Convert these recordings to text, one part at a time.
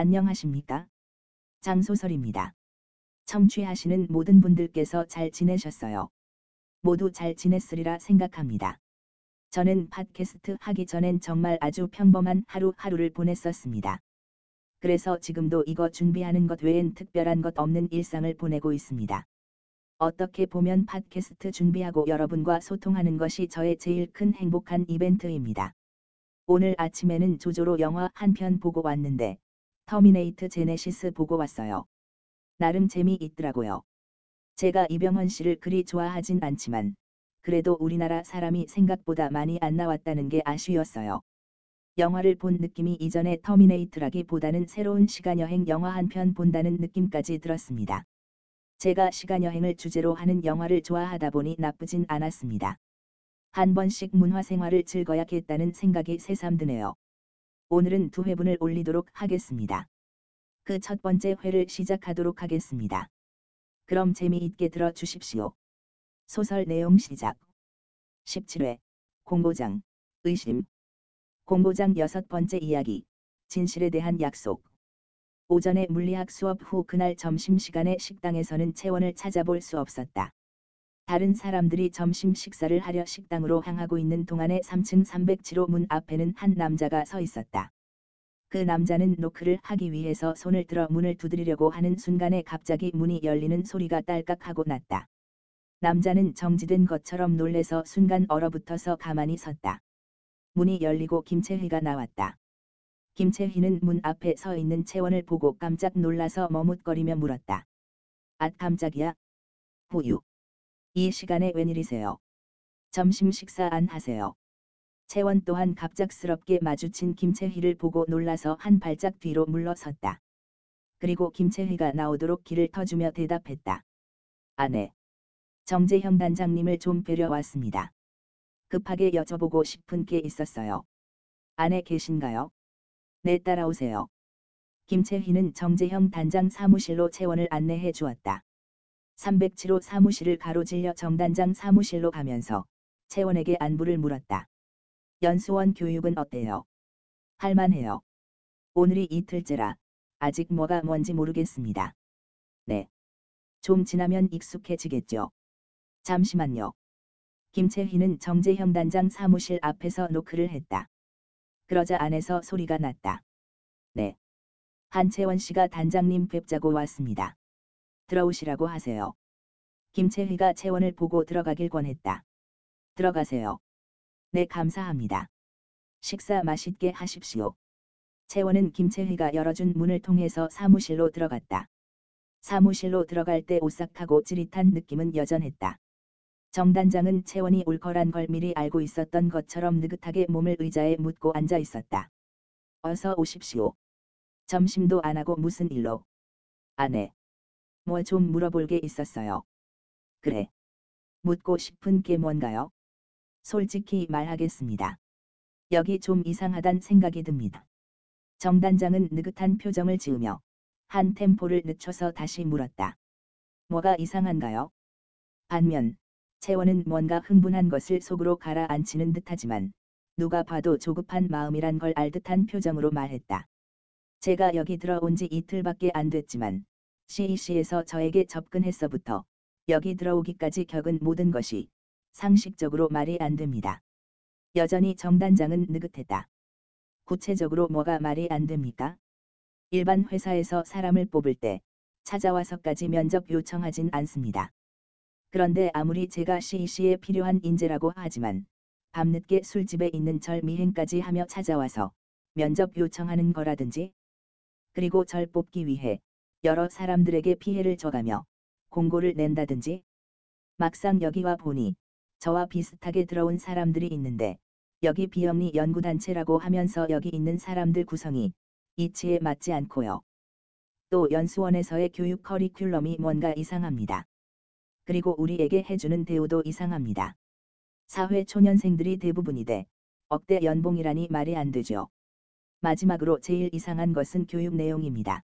안녕하십니까? 장소설입니다. 청취하시는 모든 분들께서 잘 지내셨어요. 모두 잘 지냈으리라 생각합니다. 저는 팟캐스트 하기 전엔 정말 아주 평범한 하루하루를 보냈었습니다. 그래서 지금도 이거 준비하는 것 외엔 특별한 것 없는 일상을 보내고 있습니다. 어떻게 보면 팟캐스트 준비하고 여러분과 소통하는 것이 저의 제일 큰 행복한 이벤트입니다. 오늘 아침에는 조조로 영화 한 편 보고 왔는데, 터미네이트 제네시스 보고 왔어요. 나름 재미있더라고요. 제가 이병헌 씨를 그리 좋아하진 않지만, 그래도 우리나라 사람이 생각보다 많이 안 나왔다는 게 아쉬웠어요. 영화를 본 느낌이 이전의 터미네이트라기보다는 새로운 시간여행 영화 한 편 본다는 느낌까지 들었습니다. 제가 시간여행을 주제로 하는 영화를 좋아하다 보니 나쁘진 않았습니다. 한 번씩 문화 생활을 즐거야겠다는 생각이 새삼 드네요. 오늘은 두 회분을 올리도록 하겠습니다. 그 첫 번째 회를 시작하도록 하겠습니다. 그럼 재미있게 들어 주십시오. 소설 내용 시작. 17회 공보장 의심 공보장 여섯 번째 이야기 진실에 대한 약속 오전에 물리학 수업 후 그날 점심시간에 식당에서는 채원을 찾아볼 수 없었다. 다른 사람들이 점심 식사를 하려 식당으로 향하고 있는 동안에 3층 307호 문 앞에는 한 남자가 서 있었다. 그 남자는 노크를 하기 위해서 손을 들어 문을 두드리려고 하는 순간에 갑자기 문이 열리는 소리가 딸깍하고 났다. 남자는 정지된 것처럼 놀래서 순간 얼어붙어서 가만히 섰다. 문이 열리고 김채희가 나왔다. 김채희는 문 앞에 서 있는 채원을 보고 깜짝 놀라서 머뭇거리며 물었다. 앗 깜짝이야. 후유. 이 시간에 웬일이세요? 점심 식사 안 하세요? 채원 또한 갑작스럽게 마주친 김채희를 보고 놀라서 한 발짝 뒤로 물러섰다. 그리고 김채희가 나오도록 길을 터주며 대답했다. 아내. 정재형 단장님을 좀 뵈려 왔습니다. 급하게 여쭤보고 싶은 게 있었어요. 안에 계신가요? 네 따라오세요. 김채희는 정재형 단장 사무실로 채원을 안내해 주었다. 307호 사무실을 가로질려 정단장 사무실로 가면서 채원에게 안부를 물었다. 연수원 교육은 어때요? 할만해요. 오늘이 이틀째라 아직 뭐가 뭔지 모르겠습니다. 네. 좀 지나면 익숙해지겠죠. 잠시만요. 김채희는 정재형 단장 사무실 앞에서 노크를 했다. 그러자 안에서 소리가 났다. 네. 한채원 씨가 단장님 뵙자고 왔습니다. 들어오시라고 하세요. 김채희가 채원을 보고 들어가길 권했다. 들어가세요. 네 감사합니다. 식사 맛있게 하십시오. 채원은 김채희가 열어준 문을 통해서 사무실로 들어갔다. 사무실로 들어갈 때 오싹하고 찌릿한 느낌은 여전했다. 정단장은 채원이 올 거란 걸 미리 알고 있었던 것처럼 느긋하게 몸을 의자에 묻고 앉아 있었다. 어서 오십시오. 점심도 안 하고 무슨 일로? 아내. 뭐 좀 물어볼 게 있었어요. 그래. 묻고 싶은 게 뭔가요? 솔직히 말하겠습니다. 여기 좀 이상하단 생각이 듭니다. 정단장은 느긋한 표정을 지으며 한 템포를 늦춰서 다시 물었다. 뭐가 이상한가요? 반면 채원은 뭔가 흥분한 것을 속으로 가라앉히는 듯하지만 누가 봐도 조급한 마음이란 걸 알 듯한 표정으로 말했다. 제가 여기 들어온 지 이틀밖에 안 됐지만 CEC에서 저에게 접근했어부터 여기 들어오기까지 겪은 모든 것이 상식적으로 말이 안 됩니다. 여전히 정단장은 느긋했다. 구체적으로 뭐가 말이 안 됩니까? 일반 회사에서 사람을 뽑을 때 찾아와서까지 면접 요청하진 않습니다. 그런데 아무리 제가 CEC에 필요한 인재라고 하지만 밤늦게 술집에 있는 절 미행까지 하며 찾아와서 면접 요청하는 거라든지 그리고 절 뽑기 위해 여러 사람들에게 피해를 줘가며 공고를 낸다든지 막상 여기 와 보니 저와 비슷하게 들어온 사람들이 있는데 여기 비영리 연구단체라고 하면서 여기 있는 사람들 구성이 이치에 맞지 않고요. 또 연수원에서의 교육 커리큘럼이 뭔가 이상합니다. 그리고 우리에게 해주는 대우도 이상합니다. 사회 초년생들이 대부분이 돼 억대 연봉이라니 말이 안 되죠. 마지막으로 제일 이상한 것은 교육 내용입니다.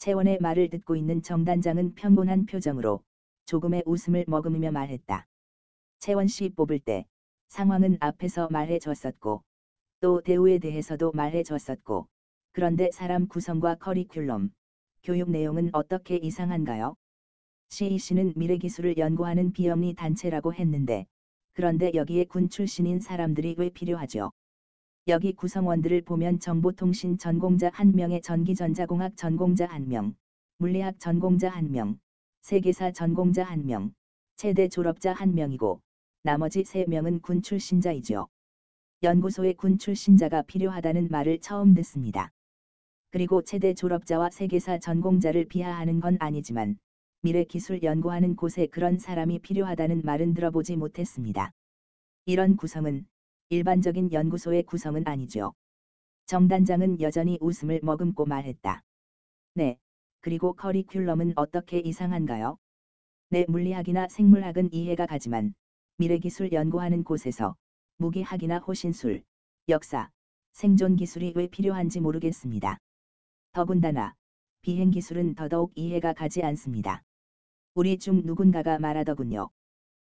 채원의 말을 듣고 있는 정단장은 평온한 표정으로 조금의 웃음을 머금으며 말했다. 채원 씨 뽑을 때 상황은 앞에서 말해 줬었고 또 대우에 대해서도 말해 줬었고 그런데 사람 구성과 커리큘럼, 교육 내용은 어떻게 이상한가요? CEC는 미래기술을 연구하는 비영리 단체라고 했는데, 그런데 여기에 군 출신인 사람들이 왜 필요하죠? 여기 구성원들을 보면 정보통신 전공자 1명에 전기전자공학 전공자 1명, 물리학 전공자 1명, 세계사 전공자 1명, 체대 졸업자 1명이고, 나머지 3명은 군 출신자이죠. 연구소에 군 출신자가 필요하다는 말을 처음 듣습니다. 그리고 체대 졸업자와 세계사 전공자를 비하하는 건 아니지만 미래 기술 연구하는 곳에 그런 사람이 필요하다는 말은 들어보지 못했습니다. 이런 구성은 일반적인 연구소의 구성은 아니죠. 정단장은 여전히 웃음을 머금고 말했다. 네. 그리고 커리큘럼은 어떻게 이상한가요? 내 물리학이나 생물학은 이해가 가지만 미래기술 연구하는 곳에서 무기학이나 호신술, 역사, 생존 기술이 왜 필요한지 모르겠습니다. 더군다나 비행 기술은 더더욱 이해가 가지 않습니다. 우리 중 누군가가 말하더군요.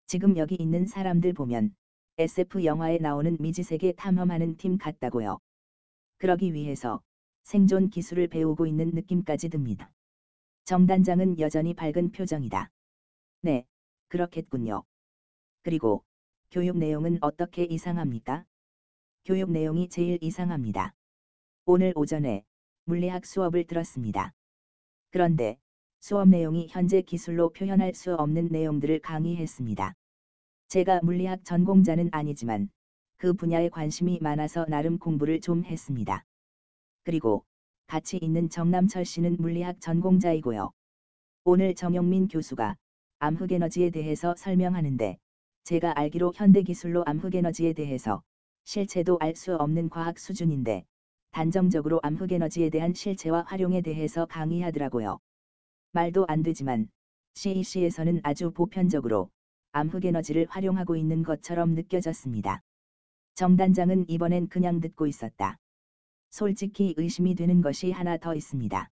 지금 여기 있는 사람들 보면 SF 영화에 나오는 미지세계 탐험하는 팀 같다고요. 그러기 위해서 생존 기술을 배우고 있는 느낌까지 듭니다. 정단장은 여전히 밝은 표정이다. 네, 그렇겠군요. 그리고 교육 내용은 어떻게 이상합니까? 교육 내용이 제일 이상합니다. 오늘 오전에 물리학 수업을 들었습니다. 그런데 수업 내용이 현재 기술로 표현할 수 없는 내용들을 강의했습니다. 제가 물리학 전공자는 아니지만 그 분야에 관심이 많아서 나름 공부를 좀 했습니다. 그리고 같이 있는 정남철 씨는 물리학 전공자이고요. 오늘 정영민 교수가 암흑에너지에 대해서 설명하는데 제가 알기로 현대기술로 암흑에너지에 대해서 실체도 알 수 없는 과학 수준인데 단정적으로 암흑에너지에 대한 실체와 활용에 대해서 강의하더라고요. 말도 안 되지만 CEC에서는 아주 보편적으로 암흑에너지를 활용하고 있는 것처럼 느껴졌습니다. 정단장은 이번엔 그냥 듣고 있었다. 솔직히 의심이 되는 것이 하나 더 있습니다.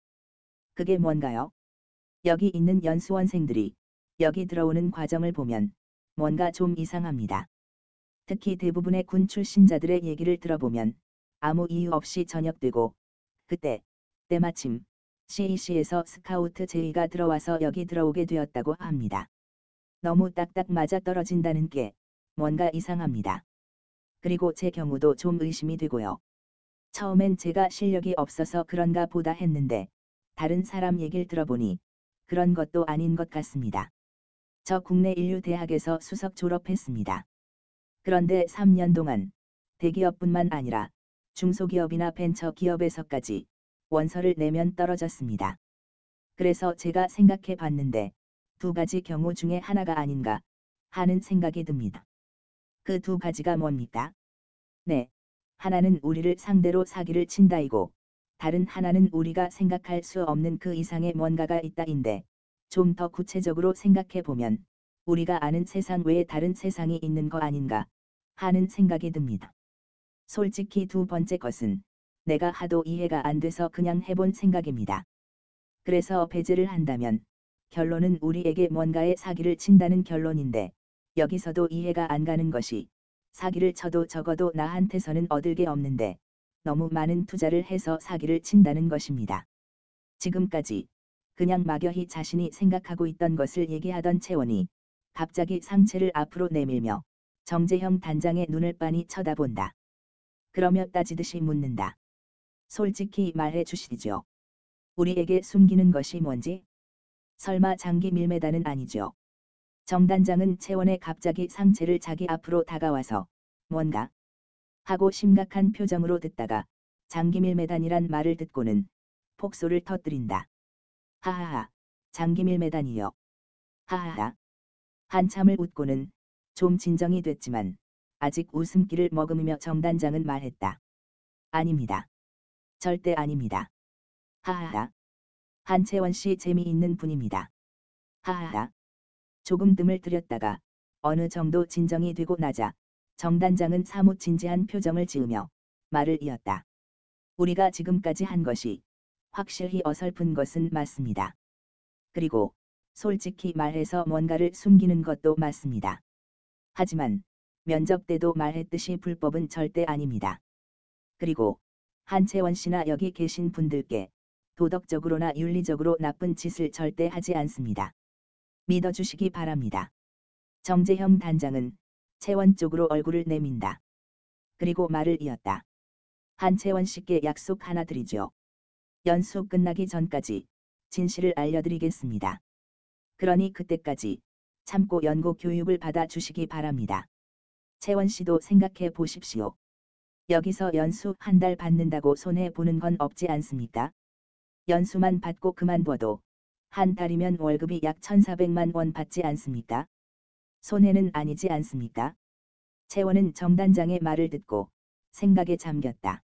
그게 뭔가요? 여기 있는 연수원생들이 여기 들어오는 과정을 보면 뭔가 좀 이상합니다. 특히 대부분의 군 출신자들의 얘기를 들어보면 아무 이유 없이 전역되고 그때 때마침 CEC에서 스카우트 제의가 들어와서 여기 들어오게 되었다고 합니다. 너무 딱딱 맞아 떨어진다는 게 뭔가 이상합니다. 그리고 제 경우도 좀 의심이 되고요. 처음엔 제가 실력이 없어서 그런가 보다 했는데 다른 사람 얘기를 들어보니 그런 것도 아닌 것 같습니다. 저 국내 인류대학에서 수석 졸업했습니다. 그런데 3년 동안 대기업뿐만 아니라 중소기업이나 벤처 기업에서까지 원서를 내면 떨어졌습니다. 그래서 제가 생각해 봤는데 두 가지 경우 중에 하나가 아닌가 하는 생각이 듭니다. 그 두 가지가 뭡니까? 네. 하나는 우리를 상대로 사기를 친다이고 다른 하나는 우리가 생각할 수 없는 그 이상의 뭔가가 있다인데 좀 더 구체적으로 생각해 보면 우리가 아는 세상 외에 다른 세상이 있는 거 아닌가 하는 생각이 듭니다. 솔직히 두 번째 것은 내가 하도 이해가 안 돼서 그냥 해본 생각입니다. 그래서 배제를 한다면 결론은 우리에게 뭔가의 사기를 친다는 결론인데 여기서도 이해가 안 가는 것이 사기를 쳐도 적어도 나한테서는 얻을 게 없는데 너무 많은 투자를 해서 사기를 친다는 것입니다. 지금까지 그냥 막연히 자신이 생각하고 있던 것을 얘기하던 채원이 갑자기 상체를 앞으로 내밀며 정재형 단장의 눈을 빤히 쳐다본다. 그러며 따지듯이 묻는다. 솔직히 말해 주시죠. 우리에게 숨기는 것이 뭔지? 설마 장기 밀매다는 아니죠. 정단장은 채원에 갑자기 상체를 자기 앞으로 다가와서 뭔가 하고 심각한 표정으로 듣다가 장기밀매단이란 말을 듣고는 폭소를 터뜨린다. 하하하, 장기밀매단이요. 하하하. 한참을 웃고는 좀 진정이 됐지만 아직 웃음기를 머금으며 정단장은 말했다. 아닙니다. 절대 아닙니다. 하하하. 한채원 씨 재미있는 분입니다. 하하하. 조금 뜸을 들였다가 어느 정도 진정이 되고 나자 정단장은 사뭇 진지한 표정을 지으며 말을 이었다. 우리가 지금까지 한 것이 확실히 어설픈 것은 맞습니다. 그리고 솔직히 말해서 뭔가를 숨기는 것도 맞습니다. 하지만 면접 때도 말했듯이 불법은 절대 아닙니다. 그리고 한채원 씨나 여기 계신 분들께 도덕적으로나 윤리적으로 나쁜 짓을 절대 하지 않습니다. 믿어주시기 바랍니다. 정재형 단장은 채원 쪽으로 얼굴을 내민다. 그리고 말을 이었다. 한채원 씨께 약속 하나 드리죠. 연수 끝나기 전까지 진실을 알려드리겠습니다. 그러니 그때까지 참고 연구 교육을 받아 주시기 바랍니다. 채원 씨도 생각해 보십시오. 여기서 연수 한 달 받는다고 손해 보는 건 없지 않습니까? 연수만 받고 그만둬도 한 달이면 월급이 약 1,400만 원 받지 않습니까? 손해는 아니지 않습니까? 채원은 정단장의 말을 듣고 생각에 잠겼다.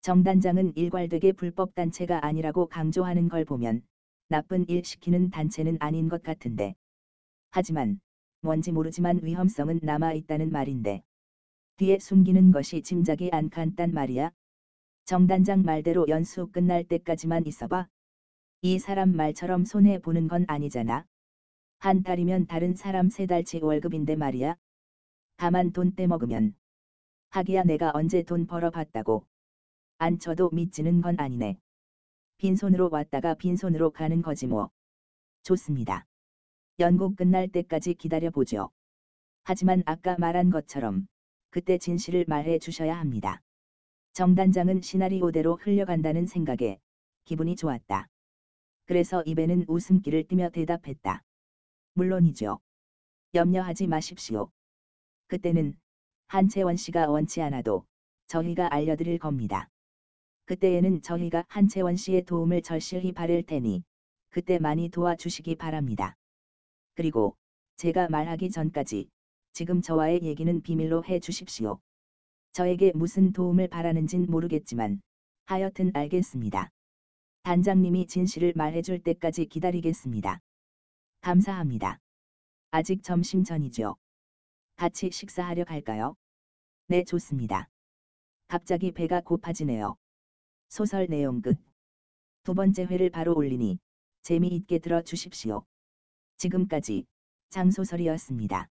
정단장은 일괄되게 불법 단체가 아니라고 강조하는 걸 보면 나쁜 일 시키는 단체는 아닌 것 같은데. 하지만 뭔지 모르지만 위험성은 남아 있다는 말인데. 뒤에 숨기는 것이 짐작이 안 간단 말이야. 정단장 말대로 연수 끝날 때까지만 있어봐. 이 사람 말처럼 손해 보는 건 아니잖아. 한 달이면 다른 사람 세 달치 월급인데 말이야. 다만 돈 떼먹으면. 하기야 내가 언제 돈 벌어봤다고. 안 쳐도 믿지는 건 아니네. 빈손으로 왔다가 빈손으로 가는 거지 뭐. 좋습니다. 연구 끝날 때까지 기다려보죠. 하지만 아까 말한 것처럼 그때 진실을 말해 주셔야 합니다. 정단장은 시나리오대로 흘려간다는 생각에 기분이 좋았다. 그래서 입에는 웃음기를 띠며 대답했다. 물론이죠. 염려하지 마십시오. 그때는 한채원 씨가 원치 않아도 저희가 알려드릴 겁니다. 그때에는 저희가 한채원 씨의 도움을 절실히 바랄 테니 그때 많이 도와주시기 바랍니다. 그리고 제가 말하기 전까지 지금 저와의 얘기는 비밀로 해 주십시오. 저에게 무슨 도움을 바라는진 모르겠지만 하여튼 알겠습니다. 단장님이 진실을 말해줄 때까지 기다리겠습니다. 감사합니다. 아직 점심 전이죠. 같이 식사하려 갈까요? 네, 좋습니다. 갑자기 배가 고파지네요. 소설 내용 끝. 두 번째 회를 바로 올리니 재미있게 들어 주십시오. 지금까지 장소설이었습니다.